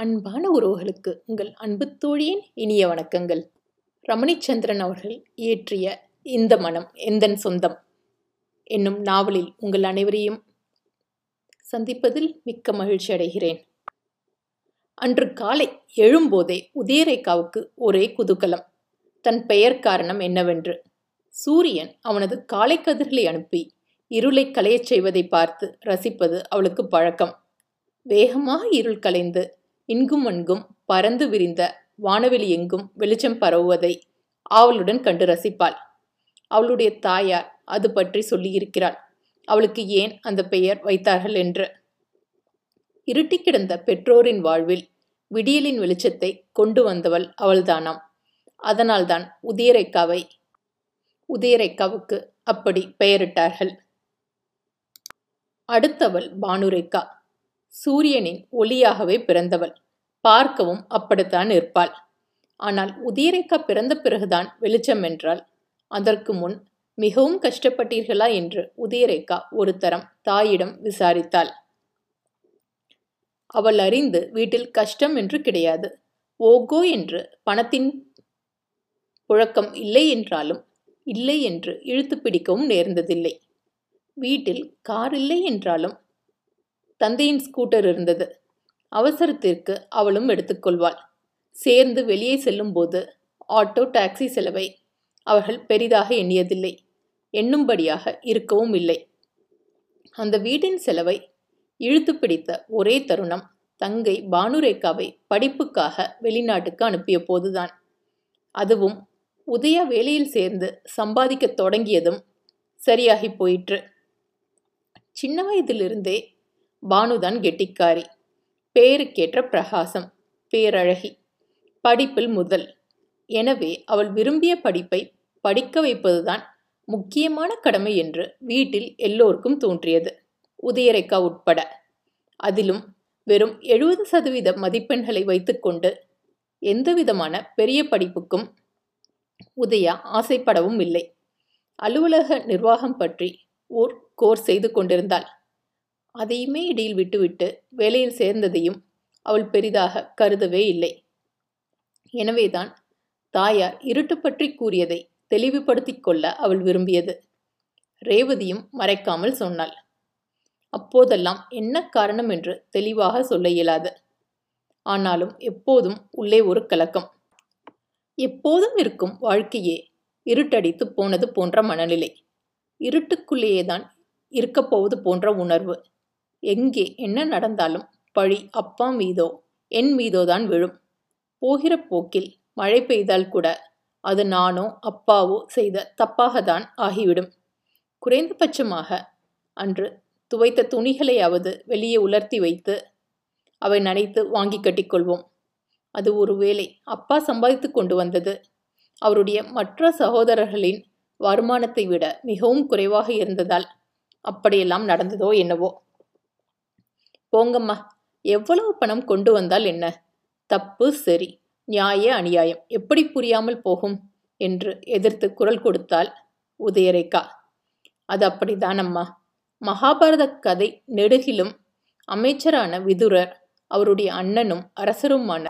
அன்பான உறவுகளுக்கு உங்கள் அன்பு தோழியின் இனிய வணக்கங்கள். ரமணிச்சந்திரன் அவர்கள் இயற்றிய இந்த மனம் எந்தன் சொந்தம்? என்னும் நாவலில் உங்கள் அனைவரையும் சந்திப்பதில் மிக்க மகிழ்ச்சி அடைகிறேன். அன்று காலை எழும்போதே உதயரேகாவுக்கு ஒரே குதூகலம். தன் பெயர் காரணம் என்னவென்று. சூரியன் அவனது காலை கதிர்களை அனுப்பி இருளை களையச் செய்வதை பார்த்து ரசிப்பது அவளுக்கு பழக்கம். வேகமாக இருள் கலைந்து இங்கும் அங்கும் பறந்து விரிந்த வானவெளி எங்கும் வெளிச்சம் பரவுவதை ஆவலுடன் கண்டு ரசிப்பாள். அவளுடைய தாயார் அது பற்றி சொல்லியிருக்கிறாள். அவளுக்கு ஏன் அந்த பெயர் வைத்தார்கள் என்று? இருட்டி கிடந்த பெற்றோரின் வாழ்வில் விடியலின் வெளிச்சத்தை கொண்டு வந்தவள் அவள்தானாம். அதனால்தான் உதயரேக்காவை உதயரேக்காவுக்கு அப்படி பெயரிட்டார்கள். அடுத்தவள் பானுரேக்கா சூரியனின் ஒளியாகவே பிறந்தவள். பார்க்கவும் அப்படித்தான் இருப்பாள் ஆனால் உதயரேக்கா பிறந்த பிறகுதான் வெளிச்சம் என்றால் அதற்கு முன் மிகவும் கஷ்டப்பட்டீர்களா? என்று உதயரேகா ஒரு தரம் தாயிடம் விசாரித்தாள். அவள் அறிந்து வீட்டில் கஷ்டம் என்று கிடையாது. ஓகோ என்று பணத்தின் புழக்கம் இல்லை என்றாலும் இல்லை என்று இழுத்து பிடிக்கவும் நேர்ந்ததில்லை. வீட்டில் கார் இல்லை என்றாலும் தந்தையின் ஸ்கூட்டர் இருந்தது. அவசரத்திற்கு அவளும் எடுத்துக்கொள்வாள். சேர்ந்து வெளியே செல்லும்போது ஆட்டோ டாக்ஸி செலவை அவர்கள் பெரிதாக எண்ணியதில்லை. எண்ணும்படியாக இருக்கவும் இல்லை. அந்த வீட்டின் செலவை இழுத்து பிடித்த ஒரே தருணம் தங்கை பானுரேகாவை படிப்புக்காக வெளிநாட்டுக்கு அனுப்பிய போதுதான் அதுவும் உதயா வேலையில் சேர்ந்து சம்பாதிக்க தொடங்கியதும் சரியாகி போயிற்று. சின்ன வயதிலிருந்தே பானுதான் கெட்டிக்காரி. பேருக்கேற்ற பிரகாசம் பேரழகி படிப்பில் முதல். எனவே அவள் விரும்பிய படிப்பை படிக்க வைப்பதுதான் முக்கியமான கடமை என்று வீட்டில் எல்லோருக்கும் தோன்றியது. உதயரேகா உட்பட. அதிலும் வெறும் எழுபது சதவீத மதிப்பெண்களை வைத்துக்கொண்டு எந்தவிதமான பெரிய படிப்புக்கும் உதயா ஆசைப்படவும் இல்லை. அலுவலக நிர்வாகம் பற்றி ஓர் கோர்ஸ் செய்து கொண்டிருந்தாள். அதையுமே இடையில் விட்டுவிட்டு வேலையில் சேர்ந்ததையும் அவள் பெரிதாக கருதவே இல்லை. எனவேதான் தாயார் இருட்டு பற்றி கூறியதை தெளிவுபடுத்திக் கொள்ள அவள் விரும்பியது. ரேவதியும் மறைக்காமல் சொன்னாள். அப்போதெல்லாம் என்ன காரணம் என்று தெளிவாக சொல்ல இயலாது. ஆனாலும் எப்போதும் உள்ளே ஒரு கலக்கம். எப்போதும் இருக்கும் வாழ்க்கையே இருட்டடித்து போனது போன்ற மனநிலை. இருட்டுக்குள்ளேயேதான் தான் இருக்கப்போவது போன்ற உணர்வு. எங்கே? என்ன நடந்தாலும் பழி அப்பா மீதோ? என் மீதோதான் விழும். போகிற போக்கில் மழை பெய்தால் கூட அது நானோ அப்பாவோ செய்த தப்பாகத்தான் ஆகிவிடும். குறைந்தபட்சமாக அன்று துவைத்த துணிகளையாவது வெளியே உலர்த்தி வைத்து அவை நனைத்து வாங்கி கட்டிக்கொள்வோம். அது ஒருவேளை அப்பா சம்பாதித்து கொண்டு வந்தது. அவருடைய மற்ற சகோதரர்களின் வருமானத்தை விட மிகவும் குறைவாக இருந்ததால் அப்படியெல்லாம் நடந்ததோ என்னவோ? போங்கம்மா எவ்வளவு பணம் கொண்டு வந்தால் என்ன? தப்பு சரி. நியாய அநியாயம். எப்படி புரியாமல் போகும்? என்று எதிர்த்து குரல் கொடுத்தால் உதயரேகா. அது அப்படிதான் அம்மா மகாபாரத கதை நெடுகிலும் அமைச்சரான விதுரர் அவருடைய அண்ணனும் அரசருமான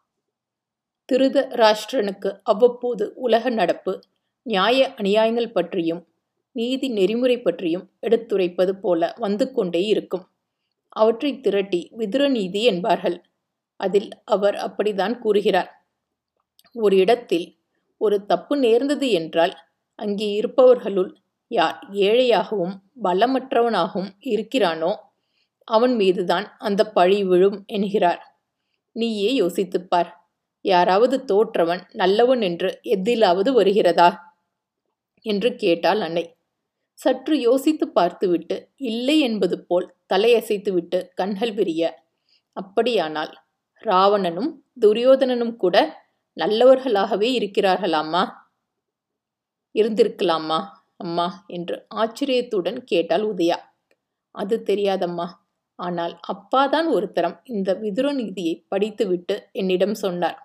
திருத ராஷ்டிரனுக்கு அவ்வப்போது உலக நடப்பு நியாய அநியாயங்கள் பற்றியும் நீதி நெறிமுறை பற்றியும் எடுத்துரைப்பது போல வந்து கொண்டே இருக்கும். அவற்றை திரட்டி விதுரநீதி என்பார்கள். அதில் அவர் அப்படித்தான் கூறுகிறார். ஒரு இடத்தில் ஒரு தப்பு நேர்ந்தது என்றால் அங்கே இருப்பவர்களுள் யார் ஏழையாகவும் பலமற்றவனாகவும் இருக்கிறானோ அவன் மீதுதான் அந்த பழி விழும் என்கிறார். நீயே யோசித்துப்பார். யாராவது தோற்றவன் நல்லவன் என்று எதிலாவது வருகிறதா? என்று கேட்டாள் அன்னை. சற்று யோசித்து பார்த்துவிட்டு இல்லை என்பது போல் தலையசைத்துவிட்டு கண்கள் விரிய. அப்படியானால் ராவணனும் துரியோதனனும் கூட நல்லவர்களாகவே இருக்கிறார்களாமா இருந்திருக்கலாமா அம்மா என்று ஆச்சரியத்துடன் கேட்டாள் உதயா. அது தெரியாதம்மா. ஆனால் அப்பாதான் ஒரு தரம் இந்த விதுர நீதியை படித்துவிட்டு என்னிடம் சொன்னார்.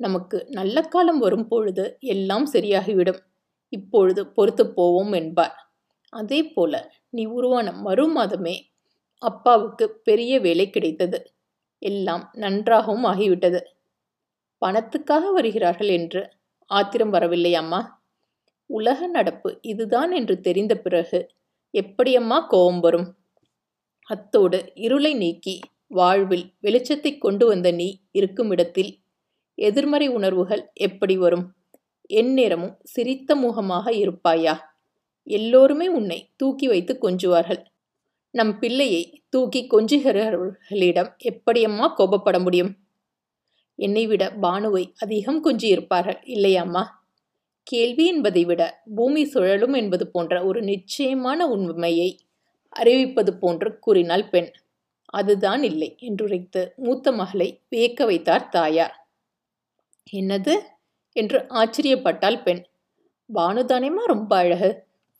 நமக்கு நல்ல காலம் வரும் பொழுது எல்லாம் சரியாகிவிடும். இப்பொழுது பொறுத்து போவோம் என்பார். அதே போல நீ உருவான மறு மாதமே அப்பாவுக்கு பெரிய வேலை கிடைத்தது. எல்லாம் நன்றாகவும் ஆகிவிட்டது. பணத்துக்காக வருகிறார்கள் என்று ஆத்திரம் வரவில்லை அம்மா. உலக நடப்பு இதுதான் என்று தெரிந்த பிறகு எப்படியம்மா கோபம் வரும்? அத்தோடு இருளை நீக்கி வாழ்வில் வெளிச்சத்தை கொண்டு வந்த நீ இருக்கும் இடத்தில் எதிர்மறை உணர்வுகள் எப்படி வரும்? எந்நேரமும் சிரித்த முகமாக இருப்பாயா? எல்லோருமே உன்னை தூக்கி வைத்து கொஞ்சுவார்கள். நம் பிள்ளையை தூக்கி கொஞ்சுகிறவர்களிடம் எப்படியம்மா கோபப்பட முடியும்? என்னை விட பானுவை அதிகம் கொஞ்சி இருப்பார்கள் இல்லையாம்மா கேள்வி என்பதை விட பூமி சுழலும் என்பது போன்ற ஒரு நிச்சயமான உண்மையை அறிவிப்பது போன்று கூறினாள் பெண். அதுதான் இல்லை என்றுரைத்து மூத்த மகளை வியக்க வைத்தார் தாயார். என்னது? என்று ஆச்சரியப்பட்டாள் பெண். பானுதானேமா ரொம்ப அழகு.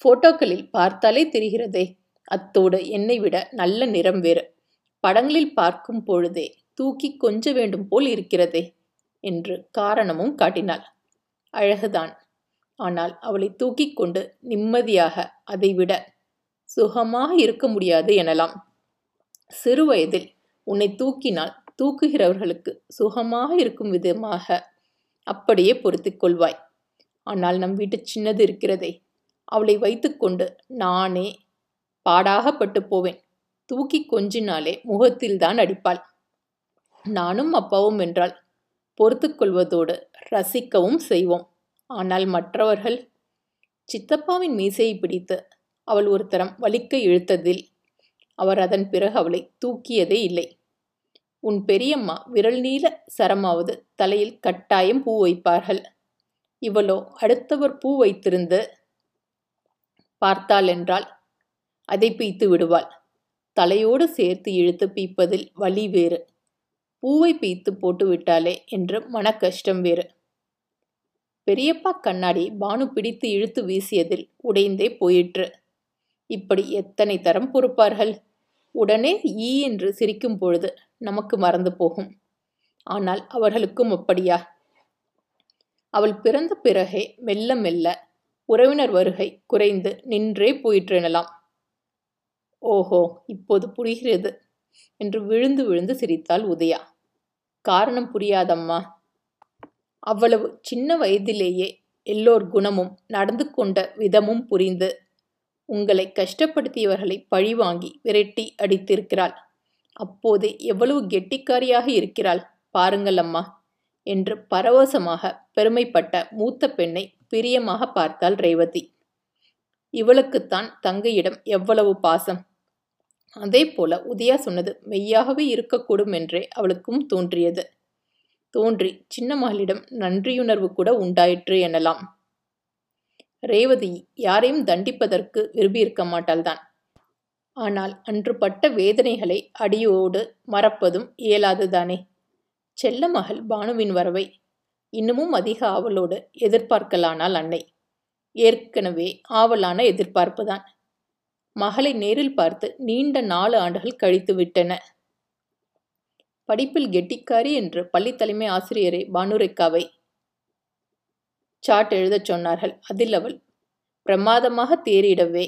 போட்டோக்களில் பார்த்தாலே தெரிகிறதே. அத்தோடு என்னை விட நல்ல நிறம் வேறு. படங்களில் பார்க்கும் பொழுதே தூக்கி கொஞ்ச வேண்டும் போல் இருக்கிறதே என்று காரணமும் காட்டினாள். அழகுதான். ஆனால் அவளை தூக்கி கொண்டு நிம்மதியாக அதைவிட சுகமாக இருக்க முடியாது எனலாம். சிறுவயதில் உன்னை தூக்கினால் தூக்குகிறவர்களுக்கு சுகமாக இருக்கும் விதமாக அப்படியே பொறுத்து கொள்வாய். ஆனால் நம் வீட்டு சின்னது இருக்கிறதே. அவளை வைத்துக்கொண்டு நானே பாடாகப்பட்டு போவேன். தூக்கி கொஞ்சினாலே முகத்தில்தான் அடிப்பாள். நானும் அப்பாவும் என்றால் பொறுத்து கொள்வதோடு ரசிக்கவும் செய்வோம். ஆனால் மற்றவர்கள் சித்தப்பாவின் மீசையை பிடித்து அவள் ஒரு தரம் வலிக்க இழுத்ததில் அவர் அதன் பிறகு அவளை தூக்கியதே இல்லை. உன் பெரியம்மா விரல் நீல சரமாவது தலையில் கட்டாயம் பூ வைப்பார்கள். இவளோ அடுத்தவர் பூ வைத்திருந்து பார்த்தாள் என்றால் அதை பீய்த்து விடுவாள். தலையோடு சேர்த்து இழுத்து பீப்பதில் வலி வேறு. பூவை பீய்த்து போட்டு விட்டாளே என்று மன கஷ்டம் வேறு. பெரியப்பா கண்ணாடி பானு பிடித்து இழுத்து வீசியதில் உடைந்தே போயிற்று. இப்படி எத்தனை தரம் பொறுப்பார்கள். உடனே ஈ என்று சிரிக்கும் பொழுது நமக்கு மறந்து போகும். ஆனால் அவர்களுக்கும் அப்படியா? அவள் பிறந்த பிறகே மெல்ல மெல்ல உறவினர் வருகை குறைந்து நின்றே போயிற்றெனலாம். ஓஹோ இப்போது புரிகிறது என்று விழுந்து விழுந்து சிரித்தாள் உதயா. காரணம் புரியாதம்மா. அவ்வளவு சின்ன வயதிலேயே எல்லோர் குணமும் நடந்து கொண்ட விதமும் புரிந்து உங்களை கஷ்டப்படுத்தியவர்களை பழிவாங்கி விரட்டி அடித்திருக்கிறாள். அப்போது எவ்வளவு கெட்டிக்காரியாக இருக்கிறாள் பாருங்கள் அம்மா என்று பரவசமாக பெருமைப்பட்ட மூத்த பெண்ணை பிரியமாக பார்த்தாள் ரேவதி. இவளுக்குத்தான் தங்கையிடம் எவ்வளவு பாசம். அதே போல உதயா சொன்னது மெய்யாகவே இருக்கக்கூடும் என்றே அவளுக்கும் தோன்றியது. தோன்றி சின்ன மகளிடம் நன்றியுணர்வு கூட உண்டாயிற்று எனலாம். ரேவதி யாரையும் தண்டிப்பதற்கு விரும்பியிருக்க மாட்டாள்தான். ஆனால் அன்று பட்ட வேதனைகளை அடியோடு மறப்பதும் இயலாதுதானே? செல்ல மகள் பானுவின் வரவை இன்னமும் அதிக ஆவலோடு எதிர்பார்க்கலானால் அன்னை. ஏற்கனவே ஆவலான எதிர்பார்ப்புதான். மகளை நேரில் பார்த்து நீண்ட நாலு ஆண்டுகள் கழித்து விட்டன. படிப்பில் கெட்டிக்காரி என்று பள்ளி தலைமை ஆசிரியரை பானுரேக்காவை சாட் எழுதச் சொன்னார்கள். அதில் அவள் பிரமாதமாக தேறிடவே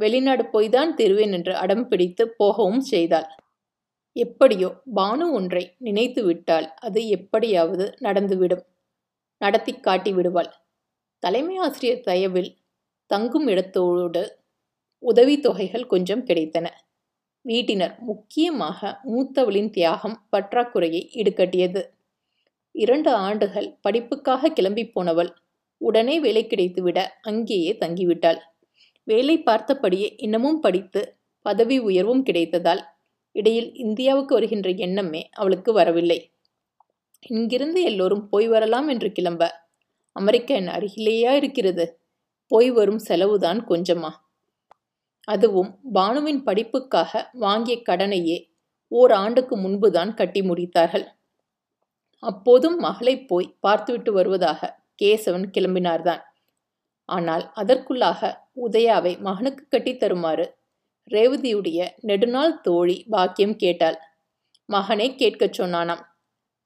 வெளிநாடு போய்தான் தருவேன் என்று அடம் பிடித்து போகவும் செய்தாள். எப்படியோ பானு ஒன்றை நினைத்து விட்டால் அது எப்படியாவது நடந்துவிடும். நடத்தி காட்டி விடுவாள். தலைமை ஆசிரியர் தயவில் தங்கும் இடத்தோடு உதவித்தொகைகள் கொஞ்சம் கிடைத்தன. வீட்டினர் முக்கியமாக மூத்தவளின் தியாகம் பற்றாக்குறையை ஈடுகட்டியது இரண்டு ஆண்டுகள் படிப்புக்காக கிளம்பி போனவள் உடனே வேலை கிடைத்துவிட அங்கேயே தங்கிவிட்டாள். வேலை பார்த்தபடியே இன்னமும் படித்து பதவி உயர்வும் கிடைத்ததால் இடையில் இந்தியாவுக்கு வருகின்ற எண்ணமே அவளுக்கு வரவில்லை. இங்கிருந்து எல்லோரும் போய் வரலாம் என்று கிளம்ப. அமெரிக்கா என் அருகிலேயா இருக்கிறது? போய் வரும் செலவுதான் கொஞ்சமா? அதுவும் பானுவின் படிப்புக்காக வாங்கிய கடனையே ஓர் ஆண்டுக்கு முன்புதான் கட்டி முடித்தார்கள். அப்போதும் மகளை போய் பார்த்துவிட்டு வருவதாக கேசவன் கிளம்பினார்தான். ஆனால் அதற்குள்ளாக உதயாவை மகனுக்கு கட்டி தருமாறு ரேவதியுடைய நெடுநாள் தோழி பாக்கியம் கேட்டாள். மகனை கேட்கச் சொன்னானாம்.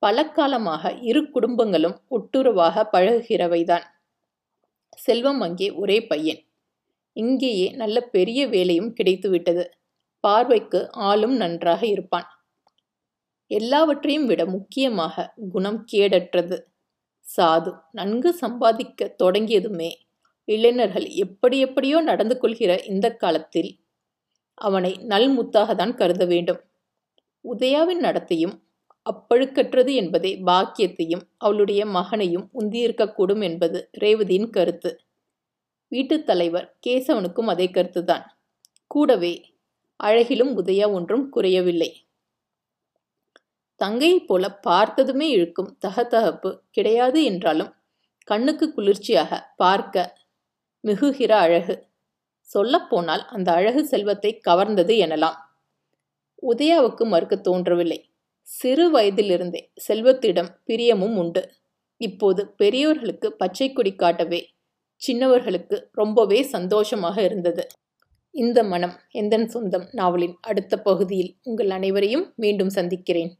பல காலமாக இரு குடும்பங்களும் ஒட்டுறவாக பழகுகிறவைதான். செல்வம் அங்கே ஒரே பையன். இங்கேயே நல்ல பெரிய வேலையும் கிடைத்துவிட்டது. பார்வைக்கு ஆளும் நன்றாக இருப்பான். எல்லாவற்றையும் விட முக்கியமாக குணம் கேடற்றது. சாது நன்கு சம்பாதிக்க தொடங்கியதுமே இளைஞர்கள் எப்படி எப்படியோ நடந்து கொள்கிற இந்த காலத்தில் அவனை நல்முத்தாக கருத வேண்டும். உதயாவின் நடத்தையும் அப்பழுக்கற்றது என்பதே பாக்கியத்தையும் அவளுடைய மகனையும் உந்தியிருக்கக்கூடும் என்பது ரேவதியின் கருத்து. வீட்டுத் தலைவர் கேசவனுக்கும் அதே கருத்துதான். கூடவே அழகிலும் உதயா ஒன்றும் குறையவில்லை. தங்கையைப் போல பார்த்ததுமே இழுக்கும் தகதகப்பு கிடையாது என்றாலும் கண்ணுக்கு குளிர்ச்சியாக பார்க்க மிகுகிற அழகு. சொல்லப்போனால் அந்த அழகு செல்வத்தை கவர்ந்தது எனலாம். உதயாவுக்கு மறுக்க தோன்றவில்லை. சிறு வயதிலிருந்தே செல்வத்திடம் பிரியமும் உண்டு. இப்போது பெரியவர்களுக்கு பச்சை கொடி காட்டவே சின்னவர்களுக்கு ரொம்பவே சந்தோஷமாக இருந்தது. இந்த மனம் எந்தன் சொந்தம் நாவலின் அடுத்த பகுதியில் உங்கள் அனைவரையும் மீண்டும் சந்திக்கிறேன்.